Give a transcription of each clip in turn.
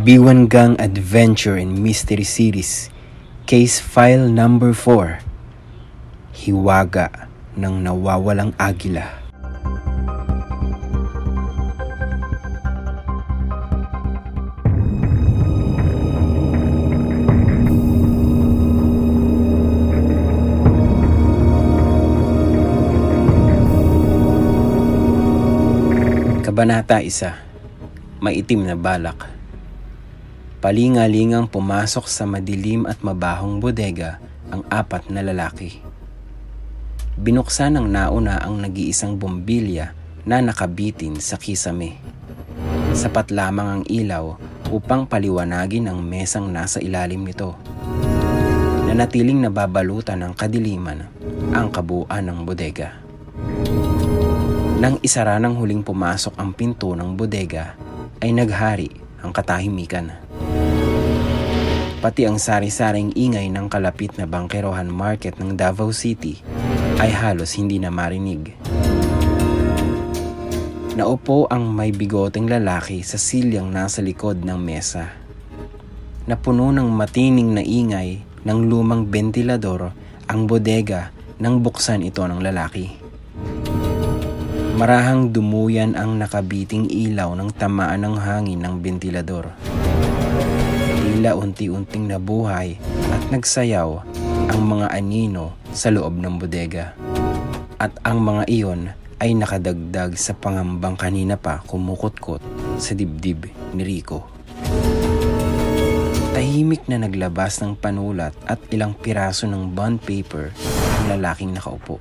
B1 Gang Adventure in Mystery Series Case File Number 4 Hiwaga ng Nawawalang Agila. Kabanata 1 Maitim na balak Palingalingang pumasok sa madilim at mabahong bodega ang apat na lalaki. Binuksan ng nauna ang nag-iisang bombilya na nakabitin sa kisame. Sapat lamang ang ilaw upang paliwanagin ang mesang nasa ilalim nito. Nanatiling nababalutan ng kadiliman ang kabuuan ng bodega. Nang isara ng huling pumasok ang pinto ng bodega, ay naghari ang katahimikan. Pati ang sari-saring ingay ng kalapit na bangkerohan market ng Davao City ay halos hindi na marinig. Naupo ang may bigoteng lalaki sa silyang nasa likod ng mesa. Napuno ng matining na ingay ng lumang ventilador ang bodega nang buksan ito ng lalaki. Marahang dumuyan ang nakabiting ilaw ng tamaan ng hangin ng ventilador tila unti-unting nabuhay at nagsayaw ang mga anino sa loob ng bodega. At ang mga iyon ay nakadagdag sa pangambang kanina pa kumukutkot sa dibdib ni Rico. Tahimik na naglabas ng panulat at ilang piraso ng bond paper ang lalaking nakaupo.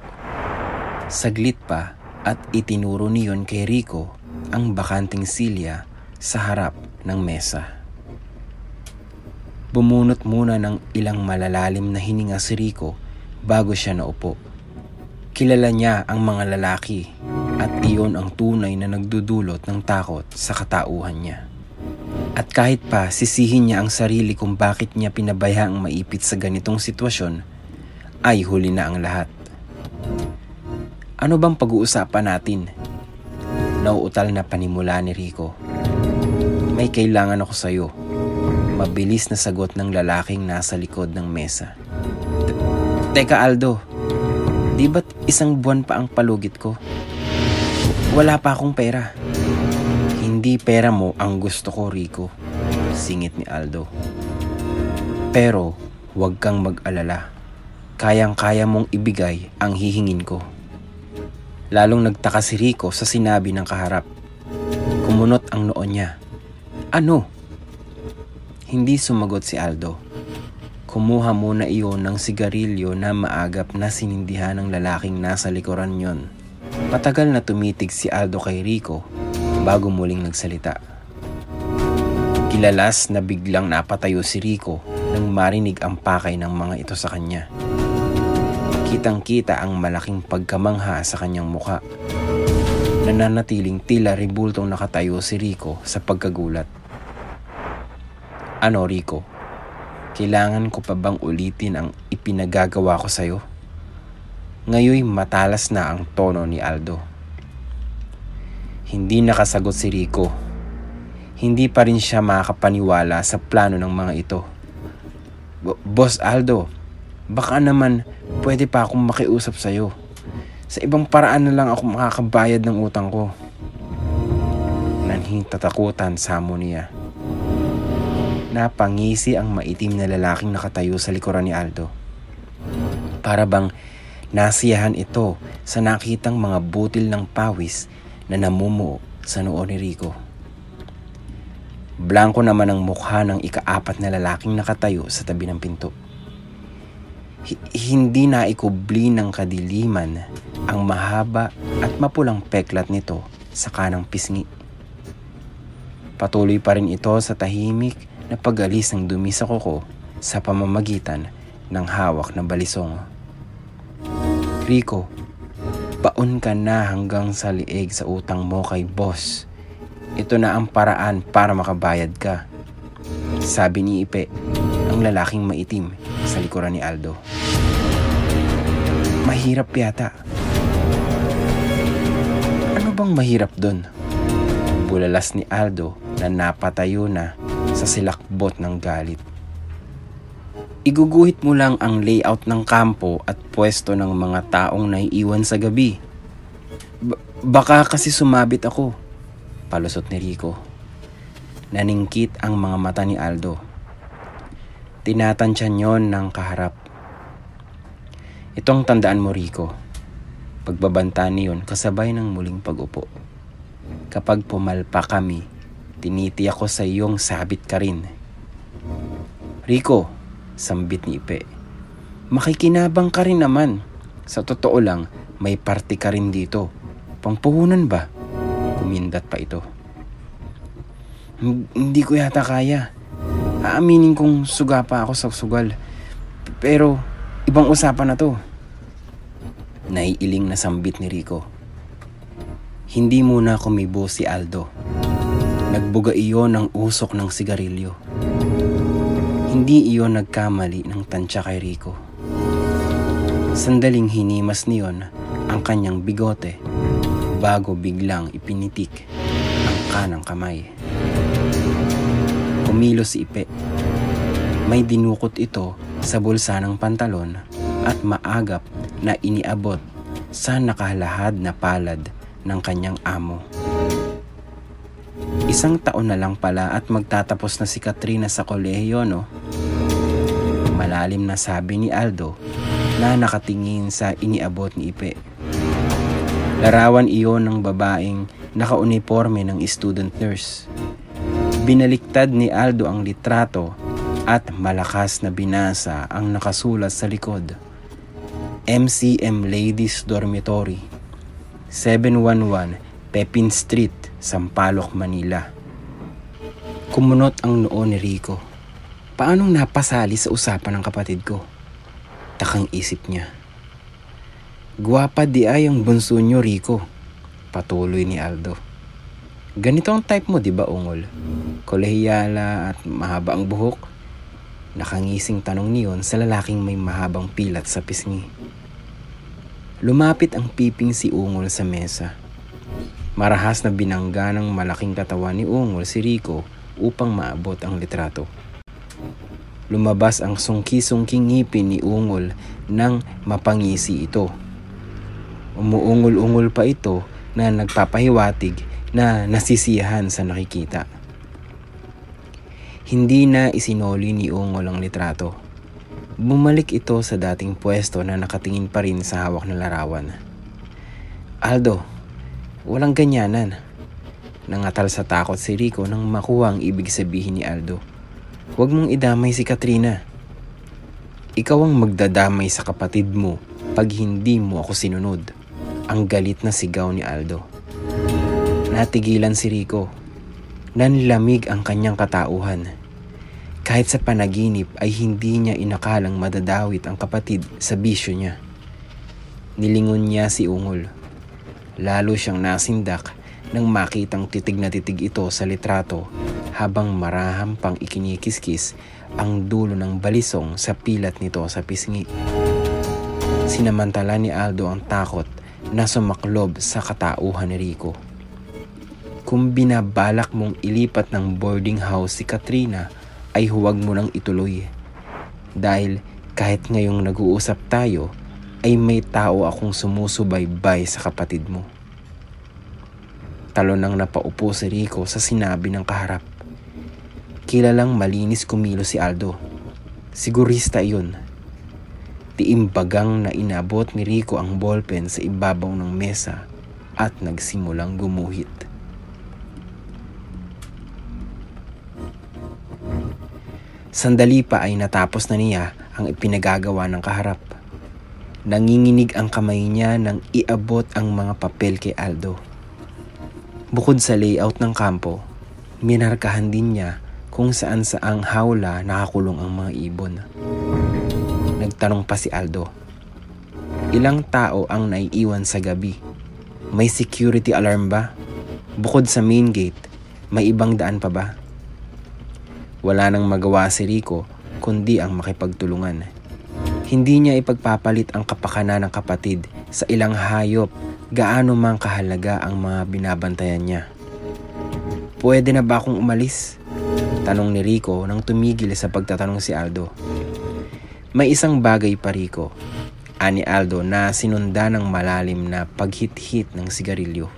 Saglit pa at itinuro niyon kay Rico ang bakanting silya sa harap ng mesa. Bumunot muna ng ilang malalalim na hininga si Rico bago siya naupo. Kilala niya ang mga lalaki at iyon ang tunay na nagdudulot ng takot sa katauhan niya. At kahit pa sisihin niya ang sarili kung bakit niya pinabayaang maipit sa ganitong sitwasyon, ay huli na ang lahat. Ano bang pag-uusapan natin? Nauutal na panimula ni Rico. May kailangan ako sa'yo. Mabilis na sagot ng lalaking nasa likod ng mesa. Teka Aldo, di ba't isang buwan pa ang palugit ko? Wala pa akong pera. Hindi pera mo ang gusto ko, Rico. Singit ni Aldo. Pero, huwag kang mag-alala. Kayang-kaya mong ibigay ang hihingin ko. Lalong nagtaka si Rico sa sinabi ng kaharap. Kumunot ang noon niya. Ano? Hindi sumagot si Aldo. Kumuha muna iyon ng sigarilyo na maagap na sinindihan ng lalaking nasa likuran yon. Matagal na tumitig si Aldo kay Rico bago muling nagsalita. Kilalas na biglang napatayo si Rico nang marinig ang pakay ng mga ito sa kanya. Kitang-kita ang malaking pagkamangha sa kanyang muka. Nananatiling tila ribultong nakatayo si Rico sa pagkagulat. Ano Rico? Kailangan ko pa bang ulitin ang ipinagagawa ko sa'yo? Ngayoy matalas na ang tono ni Aldo. Hindi nakasagot si Rico. Hindi pa rin siya makapaniwala sa plano ng mga ito. Boss Aldo, Baka naman pwede pa akong makiusap sa'yo. Sa ibang paraan na lang ako makakabayad ng utang ko. Nanhing tatakutan sa mo niya. Napangisi ang maitim na lalaking nakatayo sa likuran ni Aldo. Para bang nasiyahan ito sa nakitang mga butil ng pawis na namumuo sa noo ni Rico. Blanko naman ang mukha ng ikaapat na lalaking nakatayo sa tabi ng pinto hindi na ikubli ng kadiliman ang mahaba at mapulang peklat nito sa kanang pisngi. Patuloy pa rin ito sa tahimik na pagalis ng dumi sa kuko sa pamamagitan ng hawak na balisong. Rico, baon ka na hanggang sa lieg sa utang mo kay boss. Ito na ang paraan para makabayad ka. Sabi ni Ipe, ang lalaking maitim sa likuran ni Aldo. Mahirap yata. Ano bang mahirap doon? Bulalas ni Aldo na napatayo na sa silakbot ng galit. Iguguhit mo lang ang layout ng kampo at pwesto ng mga taong naiiwan sa gabi. B- baka kasi sumabit ako, palusot ni Rico. Naningkit ang mga mata ni Aldo. Tinatansya yon ng kaharap. Itong tandaan mo, Rico. Pagbabanta niyon kasabay ng muling pag-upo. Kapag pumalpa kami, tinitiyak ko sa iyong sabit ka rin. Rico, sambit ni Ipe. Makikinabang ka rin naman. Sa totoo lang, may party ka rin dito. Pangpuhunan ba? Kumindat pa ito. Hindi ko yata kaya. Aaminin kong suga pa ako sa sugal. Pero ibang usapan na to. Naiiling na sambit ni Rico. Hindi muna kumibo si Aldo. Nagbuga iyon ng usok ng sigarilyo. Hindi iyon nagkamali ng tansya kay Rico. Sandaling hinimas niyon ang kanyang bigote bago biglang ipinitik ang kanang kamay. Kumilos si Ipe. May dinukot ito sa bulsa ng pantalon at maagap na iniabot sa nakahalahad na palad ng kanyang amo. Isang taon na lang pala at magtatapos na si Katrina sa kolehiyo, no? Malalim na sabi ni Aldo na nakatingin sa iniabot ni Ipe. Larawan iyon ng babaeng nakauniforme ng student nurse Binaliktad ni Aldo ang litrato at malakas na binasa ang nakasulat sa likod. MCM Ladies Dormitory 711 Pepin Street, Sampaloc, Manila. Kumunot ang noo ni Rico. Paanong napasali sa usapan ng kapatid ko? Takang isip niya. Guwapa di ay ang bunso niyo, Rico. Patuloy ni Aldo. Ganito ang type mo, di ba, Ungol? Kolehiyala at mahaba ang buhok? Nakangising tanong niyon sa lalaking may mahabang pilat sa pisngi. Lumapit ang piping si Ungol sa mesa. Marahas na binangga ng malaking katawan ni Ungol si Rico upang maabot ang litrato. Lumabas ang sungki-sungking ngipin ni Ungol nang mapangisi ito. Umuungol-ungol pa ito na nagpapahiwatig na nasisiyahan sa nakikita. Hindi na isinoli ni Ungol ang litrato. Bumalik ito sa dating pwesto na nakatingin pa rin sa hawak na larawan. Aldo, walang ganyanan. Nangatal sa takot si Rico nang makuha ang ibig sabihin ni Aldo. Huwag mong idamay si Katrina. Ikaw ang magdadamay sa kapatid mo pag hindi mo ako sinunod. Ang galit na sigaw ni Aldo. Natigilan si Rico. Nanlamig ang kanyang katauhan. Kahit sa panaginip ay hindi niya inakalang madadawit ang kapatid sa bisyo niya. Nilingon niya si Ungol. Lalo siyang nasindak nang makitang titig na titig ito sa litrato habang maraham pang ikinikiskis ang dulo ng balisong sa pilat nito sa pisngi. Sinamantala ni Aldo ang takot na sumaklob sa katauhan ni Rico. Kung binabalak mong ilipat ng boarding house si Katrina ay huwag mo nang ituloy. Dahil kahit ngayong nag-uusap tayo, ay may tao akong sumusubaybay sa kapatid mo. Talo nang napaupo si Rico sa sinabi ng kaharap. Kilalang malinis kumilo si Aldo. Sigurista iyon. Tiimbagang na inabot ni Rico ang ballpen sa ibabaw ng mesa at nagsimulang gumuhit. Sandali pa ay natapos na niya ang ipinagagawa ng kaharap. Nanginginig ang kamay niya nang iabot ang mga papel kay Aldo. Bukod sa layout ng kampo, minarkahan din niya kung saan saang hawla nakakulong ang mga ibon. Nagtanong pa si Aldo. Ilang tao ang naiiwan sa gabi? May security alarm ba? Bukod sa main gate, may ibang daan pa ba? Wala nang magawa si Rico kundi ang makipagtulungan. Hindi niya ipagpapalit ang kapakanan ng kapatid sa ilang hayop gaano mang kahalaga ang mga binabantayan niya. Pwede na ba akong umalis? Tanong ni Rico nang tumigil sa pagtatanong si Aldo. May isang bagay pa Rico, ani Aldo na sinunda ng malalim na paghit-hit ng sigarilyo.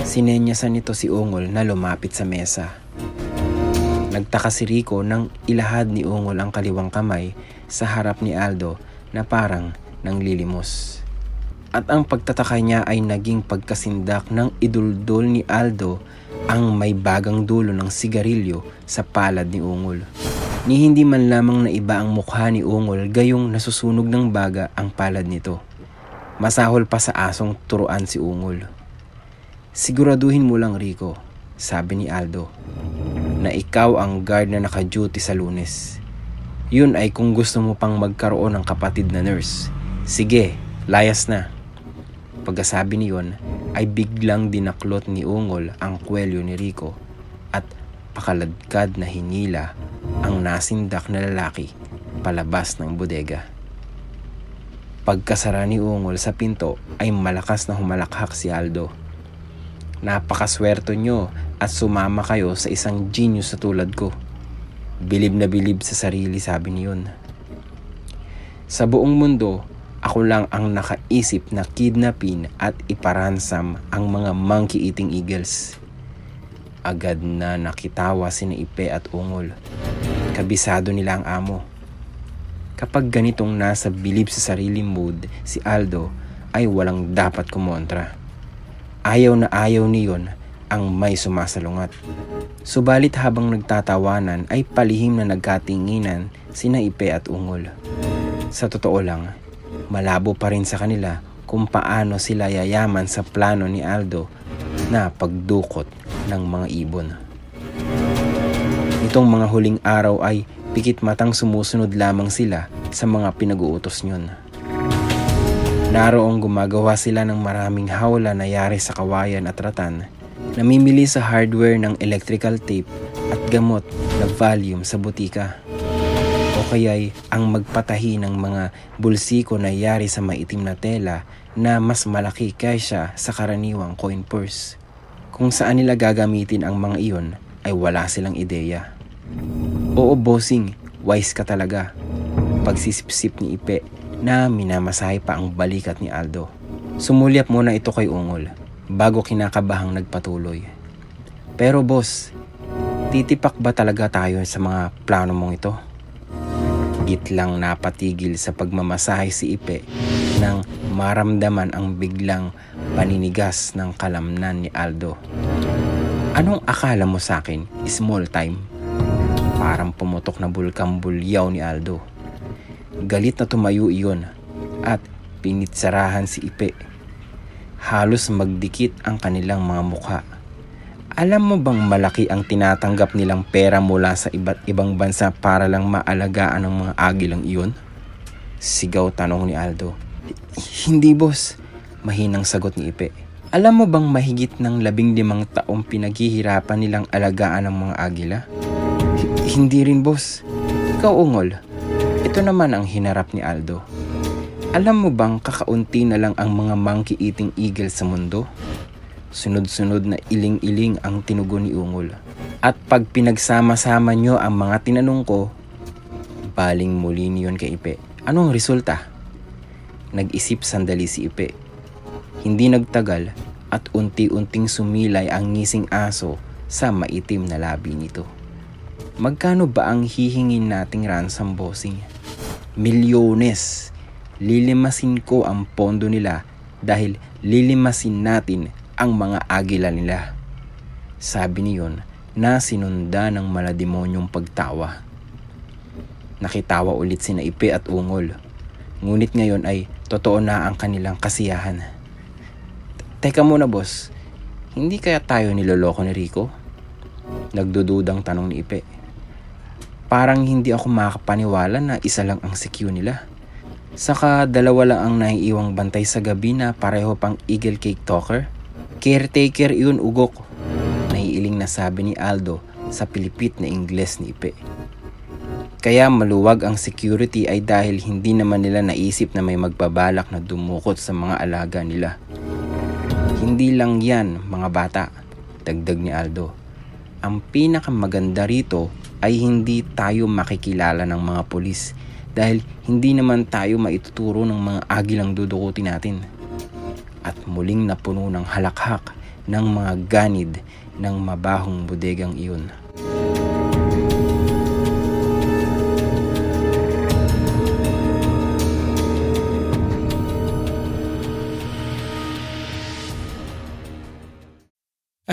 Sinenyasan nito si Ungol na lumapit sa mesa. Nagtaka si Rico nang ilahad ni Ungol ang kaliwang kamay sa harap ni Aldo na parang nanglilimos. At ang pagtataka niya ay naging pagkasindak ng iduldol ni Aldo ang may bagang dulo ng sigarilyo sa palad ni Ungol. Ni hindi man lamang na iba ang mukha ni Ungol gayong nasusunog ng baga ang palad nito. Masahol pa sa asong turuan si Ungol. Siguraduhin mo lang Rico, sabi ni Aldo na ikaw ang guard na naka-duty sa lunes. Yun ay kung gusto mo pang magkaroon ng kapatid na nurse. Sige, layas na. Pagkasabi niyon ay biglang dinaklot ni Ungol ang kwelyo ni Rico at pakaladkad na hinila ang nasindak na lalaki palabas ng bodega. Pagkasara ni Ungol sa pinto ay malakas na humalakhak si Aldo. Napakaswerto nyo at sumama kayo sa isang genius sa tulad ko. Bilib na bilib sa sarili sabi niyon. Sa buong mundo, ako lang ang nakaisip na kidnapin at iparansam ang mga monkey-eating eagles. Agad na nakitawa sina Ipe at Ungol. Kabisado nila ang amo. Kapag ganitong nasa bilib sa sarili mood si Aldo ay walang dapat kumontra. Ayaw na ayaw niyon ang may sumasalungat. Subalit habang nagtatawanan ay palihim na nagkatinginan sina Ipe at Ungol. Sa totoo lang, malabo pa rin sa kanila kung paano sila yayaman sa plano ni Aldo na pagdukot ng mga ibon. Itong mga huling araw ay pikit matang sumusunod lamang sila sa mga pinag-uutos niyon. Naroong gumagawa sila ng maraming hawla na yari sa kawayan at ratan Namimili sa hardware ng electrical tape at gamot na volume sa butika. O kaya'y ang magpatahi ng mga bulsiko na yari sa maitim na tela na mas malaki kaysa sa karaniwang coin purse. Kung saan nila gagamitin ang mga iyon ay wala silang ideya. Oo bossing, wise ka talaga. Pagsisip-sip ni Ipe na minamasahe pa ang balikat ni Aldo. Sumulyap muna ito kay Ungol bago kinakabahang nagpatuloy. Pero boss, titipak ba talaga tayo sa mga plano mong ito? Gitlang napatigil sa pagmamasahe si Ipe nang maramdaman ang biglang paninigas ng kalamnan ni Aldo. Anong akala mo sa akin? Small time? Parang pumutok na bulkang bulyaw ni Aldo. Galit na tumayo iyon at pinitsarahan si Ipe. Halos magdikit ang kanilang mga mukha. Alam mo bang malaki ang tinatanggap nilang pera mula sa iba't ibang bansa para lang maalagaan ang mga agilang iyon? Sigaw tanong ni Aldo. Hindi boss, mahinang sagot ni Ipe. Alam mo bang mahigit ng labing limang taong pinaghihirapan nilang alagaan ang mga agila? H- hindi rin boss. Ikaw ungol. Ito naman ang hinarap ni Aldo. Alam mo bang kakaunti na lang ang mga monkey eating eagle sa mundo? Sunod-sunod na iling-iling ang tinugon ni Ungol. At pag pinagsama-sama nyo ang mga tinanong ko, baling muli niyon kay Ipe. Anong resulta? Nag-isip sandali si Ipe. Hindi nagtagal at unti-unting sumilay ang ngising aso sa maitim na labi nito. Magkano ba ang hihingin nating ransom bossing? Milyones. Lilimasin ko ang pondo nila dahil lilimasin natin ang mga agila nila. Sabi niyon na sinunda ng malademonyong pagtawa. Nakitawa ulit si Naipe at Ungol. Ngunit ngayon ay totoo na ang kanilang kasiyahan. Teka muna boss, hindi kaya tayo niloloko ni Rico? Nagdududang tanong ni Ipe. Parang hindi ako makapaniwala na isa lang ang CQ nila. Saka dalawa lang ang naiiwang bantay sa gabi na pareho pang Eagle Cake Talker. Caretaker yun ugok. Naiiling na sabi ni Aldo sa pilipit na Ingles ni Ipe. Kaya maluwag ang security ay dahil hindi naman nila naisip na may magbabalak na dumukot sa mga alaga nila. Hindi lang yan mga bata, dagdag ni Aldo. Ang pinakamaganda rito ay hindi tayo makikilala ng mga polis dahil hindi naman tayo maituturo ng mga agilang dudukutin natin. At muling napuno ng halakhak ng mga ganid ng mabahong bodegang iyon.